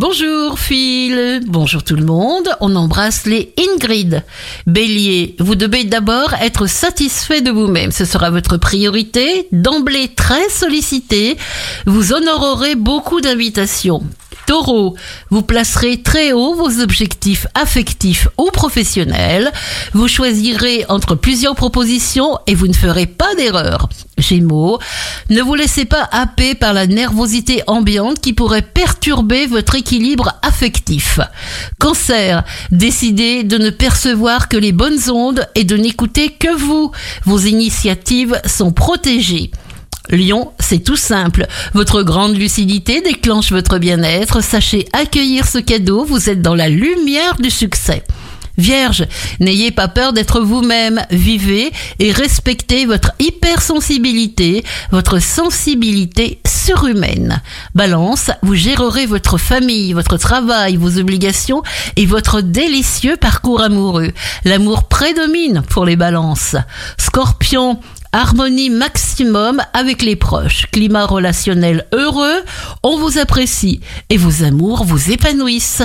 Bonjour Phil, bonjour tout le monde, on embrasse les Ingrid. Bélier, vous devez d'abord être satisfait de vous-même, ce sera votre priorité, d'emblée très sollicité, vous honorerez beaucoup d'invitations. Taureau, vous placerez très haut vos objectifs affectifs ou professionnels. Vous choisirez entre plusieurs propositions et vous ne ferez pas d'erreur. Gémeaux, ne vous laissez pas happer par la nervosité ambiante qui pourrait perturber votre équilibre affectif. Cancer, décidez de ne percevoir que les bonnes ondes et de n'écouter que vous. Vos initiatives sont protégées. Lion, c'est tout simple. Votre grande lucidité déclenche votre bien-être. Sachez accueillir ce cadeau. Vous êtes dans la lumière du succès. Vierge, n'ayez pas peur d'être vous-même, vivez et respectez votre hypersensibilité, votre sensibilité surhumaine. Balance, vous gérerez votre famille, votre travail, vos obligations et votre délicieux parcours amoureux. L'amour prédomine pour les balances. Scorpion, harmonie maximum avec les proches, climat relationnel heureux, on vous apprécie et vos amours vous épanouissent.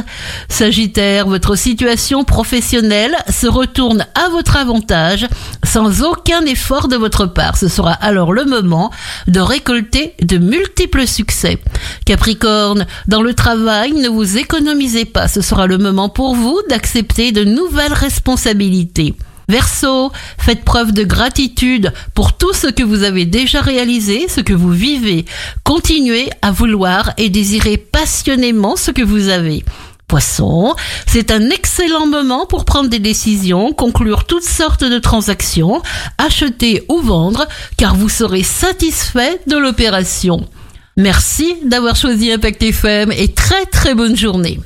Sagittaire, votre situation professionnelle se retourne à votre avantage sans aucun effort de votre part. Ce sera alors le moment de récolter de multiples succès. Capricorne, dans le travail, ne vous économisez pas. Ce sera le moment pour vous d'accepter de nouvelles responsabilités. Verseau, faites preuve de gratitude pour tout ce que vous avez déjà réalisé, ce que vous vivez. Continuez à vouloir et désirer passionnément ce que vous avez. Poisson, c'est un excellent moment pour prendre des décisions, conclure toutes sortes de transactions, acheter ou vendre, car vous serez satisfait de l'opération. Merci d'avoir choisi Impact FM et très très bonne journée.